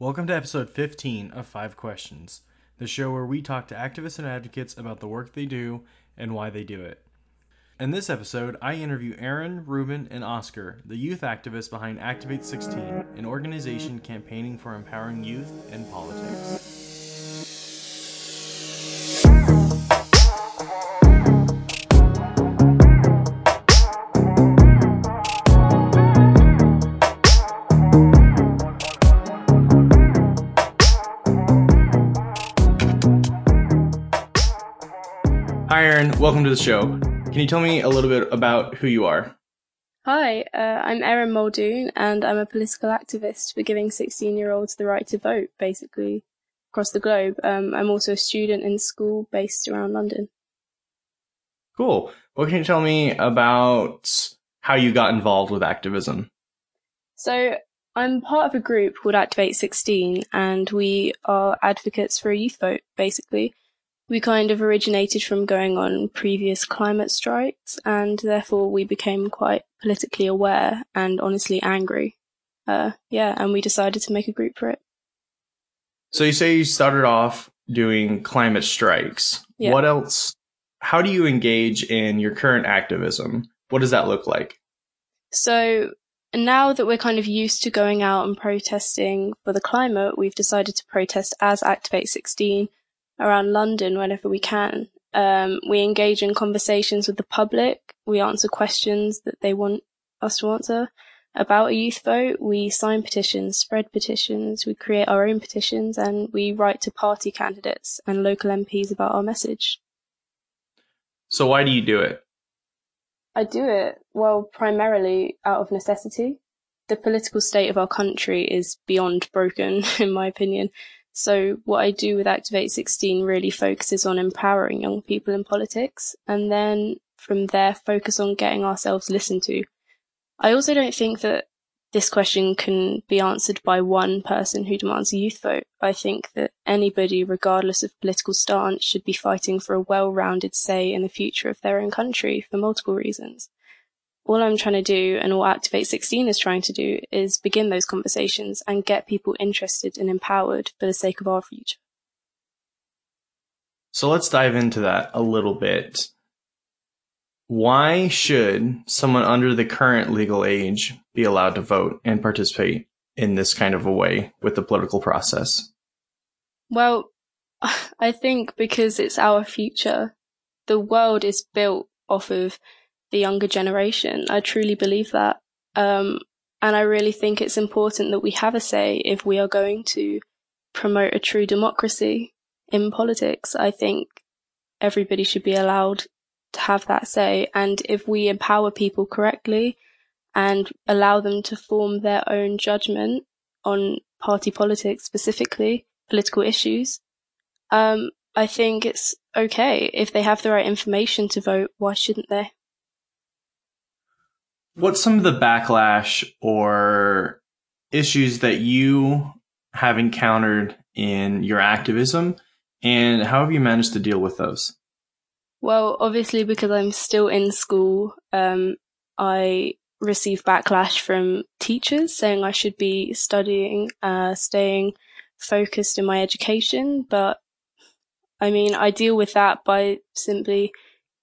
Welcome to episode 15 of Five Questions, the show where we talk to activists and advocates about the work they do and why they do it. In this episode, I interview Aaron, Ruben, and Oscar, the youth activists behind Activate 16, an organization campaigning for empowering youth in politics. Hi, Aaron. Welcome to the show. Can you tell me a little bit about who you are? Hi, uh, I'm Erin Muldoon, and I'm a political activist for giving 16 year olds the right to vote, basically, across the globe. Um, I'm also a student in school based around London. Cool. What can you tell me about how you got involved with activism? So, I'm part of a group called Activate 16, and we are advocates for a youth vote, basically we kind of originated from going on previous climate strikes, and therefore we became quite politically aware and honestly angry. Uh, yeah, and we decided to make a group for it. So you say you started off doing climate strikes. Yeah. What else? How do you engage in your current activism? What does that look like? So now that we're kind of used to going out and protesting for the climate, we've decided to protest as Activate 16 around London whenever we can. Um, we engage in conversations with the public. We answer questions that they want us to answer about a youth vote. We sign petitions, spread petitions, we create our own petitions, and we write to party candidates and local MPs about our message. So, why do you do it? I do it, well, primarily out of necessity. The political state of our country is beyond broken, in my opinion. So what I do with Activate 16 really focuses on empowering young people in politics and then from there focus on getting ourselves listened to. I also don't think that this question can be answered by one person who demands a youth vote. I think that anybody, regardless of political stance, should be fighting for a well-rounded say in the future of their own country for multiple reasons all I'm trying to do and all Activate 16 is trying to do is begin those conversations and get people interested and empowered for the sake of our future. So let's dive into that a little bit. Why should someone under the current legal age be allowed to vote and participate in this kind of a way with the political process? Well, I think because it's our future. The world is built off of the younger generation. I truly believe that. Um, and I really think it's important that we have a say if we are going to promote a true democracy in politics. I think everybody should be allowed to have that say. And if we empower people correctly and allow them to form their own judgment on party politics, specifically political issues, um, I think it's okay. If they have the right information to vote, why shouldn't they? What's some of the backlash or issues that you have encountered in your activism and how have you managed to deal with those? Well, obviously, because I'm still in school, um, I receive backlash from teachers saying I should be studying, uh, staying focused in my education. But I mean, I deal with that by simply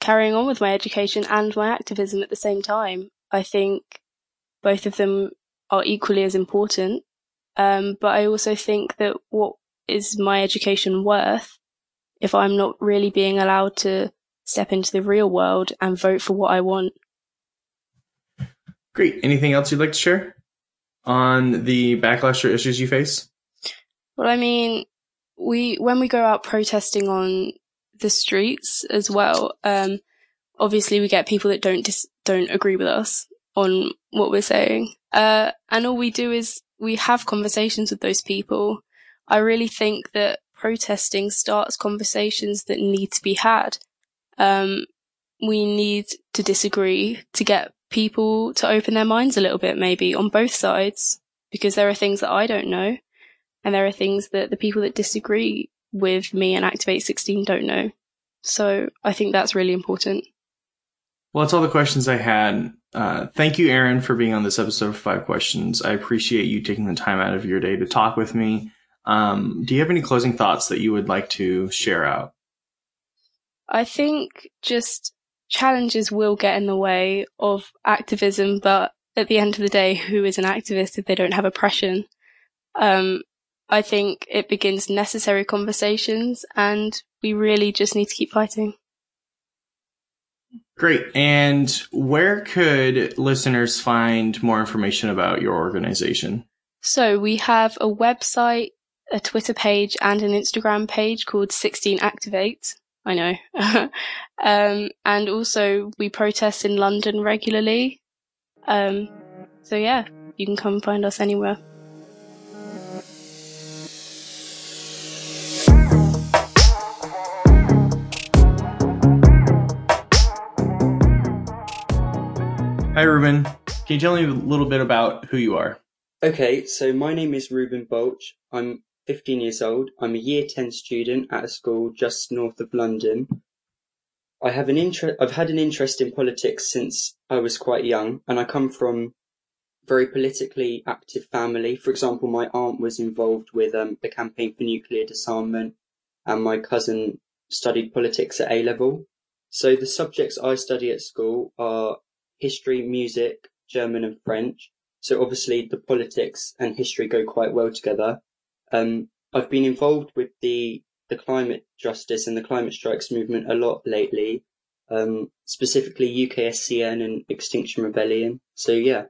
carrying on with my education and my activism at the same time. I think both of them are equally as important. Um, but I also think that what is my education worth if I'm not really being allowed to step into the real world and vote for what I want? Great. Anything else you'd like to share on the backlash or issues you face? Well, I mean, we when we go out protesting on the streets as well, um, obviously we get people that don't dis- don't agree with us on what we're saying. Uh, and all we do is we have conversations with those people. I really think that protesting starts conversations that need to be had. Um, we need to disagree to get people to open their minds a little bit, maybe on both sides, because there are things that I don't know, and there are things that the people that disagree with me and Activate 16 don't know. So I think that's really important. Well, that's all the questions I had Uh, thank you, Aaron, for being on this episode of Five Questions. I appreciate you taking the time out of your day to talk with me. Um, do you have any closing thoughts that you would like to share out? I think just challenges will get in the way of activism, but at the end of the day, who is an activist if they don't have oppression? Um, I think it begins necessary conversations and we really just need to keep fighting. Great. And where could listeners find more information about your organization? So we have a website, a Twitter page, and an Instagram page called 16 Activate. I know. um, and also we protest in London regularly. Um, so yeah, you can come find us anywhere. Hi, Ruben. Can you tell me a little bit about who you are? Okay, so my name is Ruben Bolch. I'm 15 years old. I'm a year 10 student at a school just north of London. I have an interest, I've had an interest in politics since I was quite young, and I come from a very politically active family. For example, my aunt was involved with um, the campaign for nuclear disarmament, and my cousin studied politics at A level. So the subjects I study at school are history, music, German and French. So obviously the politics and history go quite well together. Um, I've been involved with the the climate justice and the climate strikes movement a lot lately, um, specifically UKSCN and Extinction Rebellion. So yeah.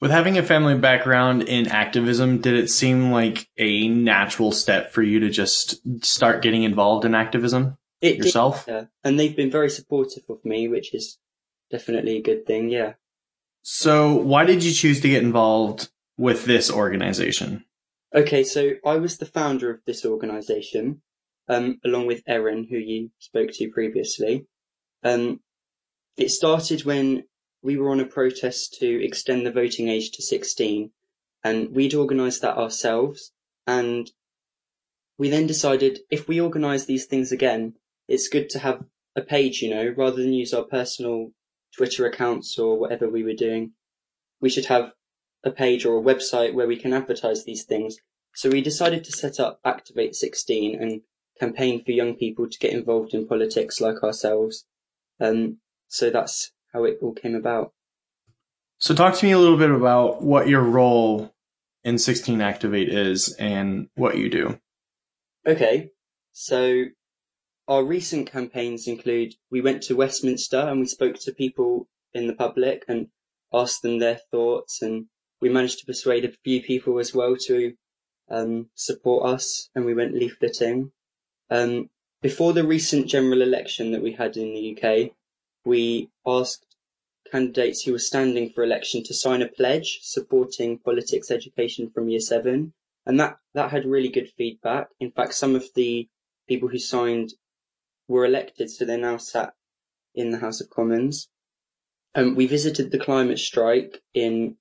With having a family background in activism, did it seem like a natural step for you to just start getting involved in activism it yourself? Did, yeah. And they've been very supportive of me, which is definitely a good thing. Yeah. So, why did you choose to get involved with this organization? Okay, so I was the founder of this organization, um, along with Erin, who you spoke to previously. Um, it started when we were on a protest to extend the voting age to 16, and we'd organised that ourselves. And we then decided if we organise these things again, it's good to have a page, you know, rather than use our personal Twitter accounts or whatever we were doing. We should have a page or a website where we can advertise these things. So we decided to set up Activate 16 and campaign for young people to get involved in politics like ourselves. Um, so that's how it all came about. So talk to me a little bit about what your role in 16 Activate is and what you do. Okay. So our recent campaigns include we went to Westminster and we spoke to people in the public and asked them their thoughts, and we managed to persuade a few people as well to um, support us, and we went leafleting. Um, before the recent general election that we had in the UK, we asked candidates who were standing for election to sign a pledge supporting politics education from year seven. And that, that had really good feedback. In fact, some of the people who signed were elected, so they're now sat in the House of Commons. Um, we visited the climate strike in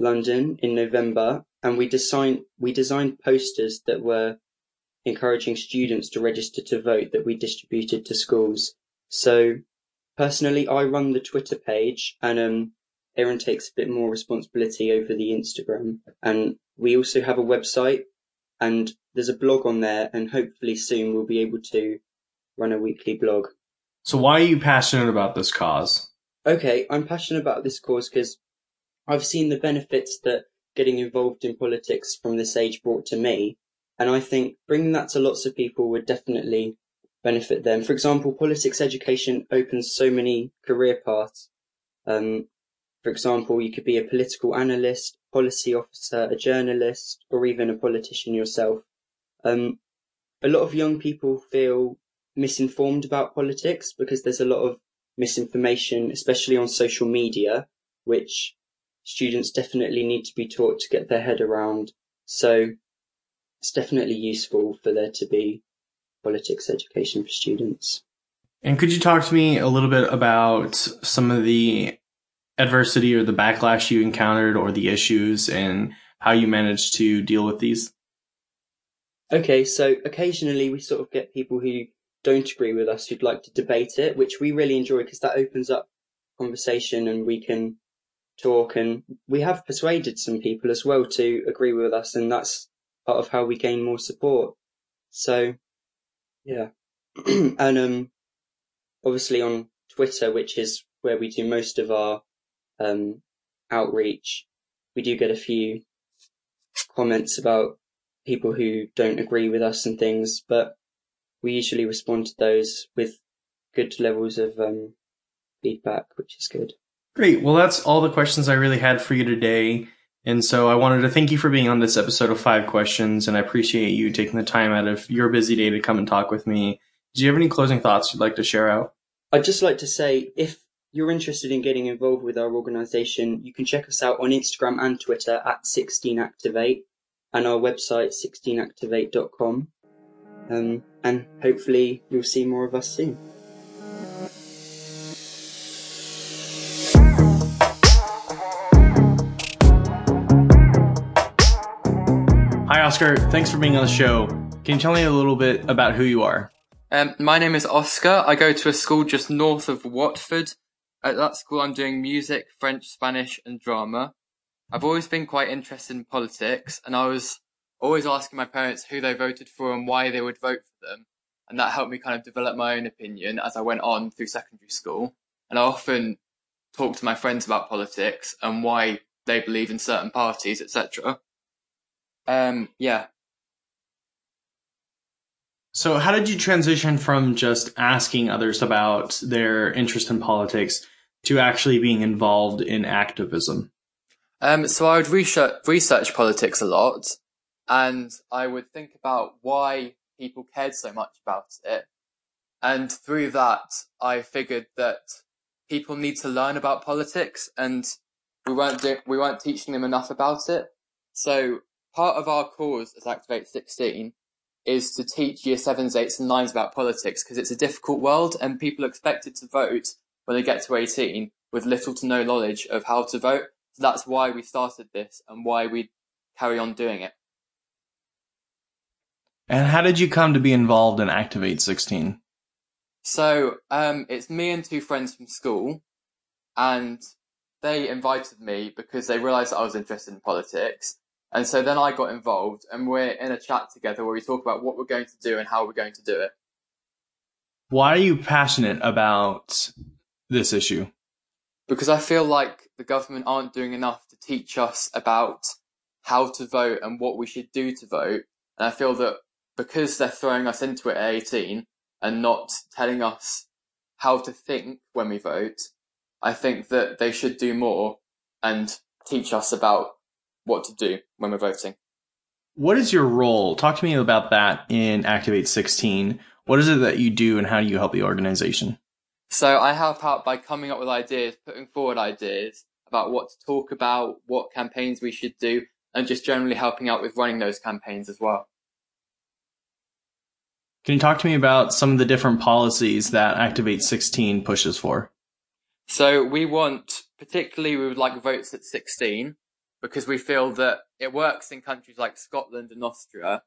London in November, and we designed we designed posters that were encouraging students to register to vote that we distributed to schools. So personally, I run the Twitter page, and um, Erin takes a bit more responsibility over the Instagram, and we also have a website, and there's a blog on there, and hopefully soon we'll be able to run a weekly blog. So why are you passionate about this cause? Okay, I'm passionate about this cause because I've seen the benefits that getting involved in politics from this age brought to me. And I think bringing that to lots of people would definitely benefit them. For example, politics education opens so many career paths. Um, for example, you could be a political analyst, policy officer, a journalist, or even a politician yourself. Um, a lot of young people feel misinformed about politics because there's a lot of misinformation, especially on social media, which students definitely need to be taught to get their head around. So it's definitely useful for there to be politics education for students. And could you talk to me a little bit about some of the adversity or the backlash you encountered or the issues and how you managed to deal with these? Okay, so occasionally we sort of get people who don't agree with us who'd like to debate it, which we really enjoy because that opens up conversation and we can talk and we have persuaded some people as well to agree with us and that's part of how we gain more support. So yeah. and um obviously on Twitter, which is where we do most of our um outreach, we do get a few comments about people who don't agree with us and things, but we usually respond to those with good levels of um, feedback, which is good. Great. Well, that's all the questions I really had for you today. And so I wanted to thank you for being on this episode of Five Questions, and I appreciate you taking the time out of your busy day to come and talk with me. Do you have any closing thoughts you'd like to share out? I'd just like to say if you're interested in getting involved with our organisation, you can check us out on Instagram and Twitter at 16activate and our website 16activate.com. Um, and hopefully you'll see more of us soon. Hi, Oscar. Thanks for being on the show. Can you tell me a little bit about who you are? Um, my name is Oscar. I go to a school just north of Watford. At that school, I'm doing music, French, Spanish, and drama. I've always been quite interested in politics, and I was always asking my parents who they voted for and why they would vote for them. And that helped me kind of develop my own opinion as I went on through secondary school. And I often talk to my friends about politics and why they believe in certain parties, etc. Um, yeah. So, how did you transition from just asking others about their interest in politics to actually being involved in activism? Um, so I would research, research politics a lot, and I would think about why people cared so much about it. And through that, I figured that people need to learn about politics, and we weren't do- we weren't teaching them enough about it. So part of our cause as Activate 16 is to teach year sevens, eights, and nines about politics because it's a difficult world, and people are expected to vote when they get to 18 with little to no knowledge of how to vote. So that's why we started this and why we carry on doing it. And how did you come to be involved in Activate 16? So um, it's me and two friends from school, and they invited me because they realised that I was interested in politics. And so then I got involved, and we're in a chat together where we talk about what we're going to do and how we're going to do it. Why are you passionate about this issue? Because I feel like the government aren't doing enough to teach us about how to vote and what we should do to vote. And I feel that because they're throwing us into it at 18 and not telling us how to think when we vote, I think that they should do more and teach us about what to do when we're voting. What is your role? Talk to me about that in Activate 16. What is it that you do and how do you help the organization? So I help out by coming up with ideas, putting forward ideas about what to talk about, what campaigns we should do, and just generally helping out with running those campaigns as well. Can you talk to me about some of the different policies that Activate 16 pushes for? So we want, particularly we would like votes at 16, because we feel that it works in countries like Scotland and Austria.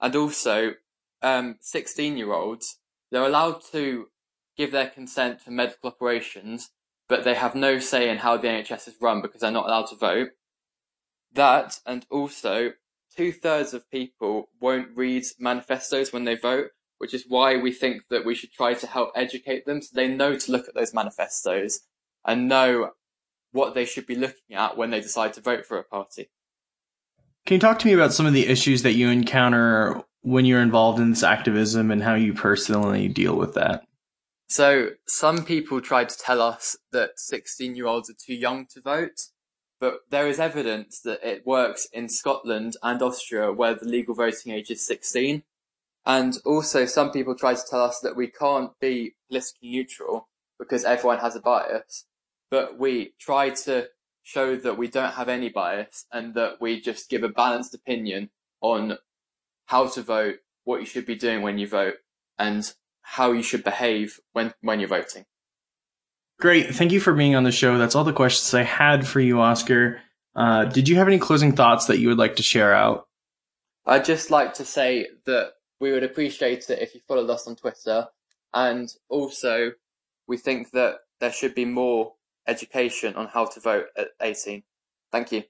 And also, um, 16 year olds, they're allowed to give their consent for medical operations, but they have no say in how the NHS is run because they're not allowed to vote. That, and also, two thirds of people won't read manifestos when they vote, which is why we think that we should try to help educate them so they know to look at those manifestos and know what they should be looking at when they decide to vote for a party. Can you talk to me about some of the issues that you encounter when you're involved in this activism and how you personally deal with that? So, some people try to tell us that 16 year olds are too young to vote, but there is evidence that it works in Scotland and Austria where the legal voting age is 16. And also, some people try to tell us that we can't be politically neutral because everyone has a bias but we try to show that we don't have any bias and that we just give a balanced opinion on how to vote, what you should be doing when you vote, and how you should behave when, when you're voting. Great. Thank you for being on the show. That's all the questions I had for you, Oscar. Uh, did you have any closing thoughts that you would like to share out? I'd just like to say that we would appreciate it if you followed us on Twitter. And also, we think that there should be more education on how to vote at 18. Thank you.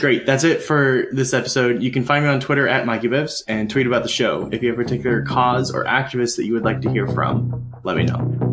Great. That's it for this episode. You can find me on Twitter at MikeyBivs and tweet about the show. If you have a particular cause or activist that you would like to hear from, let me know.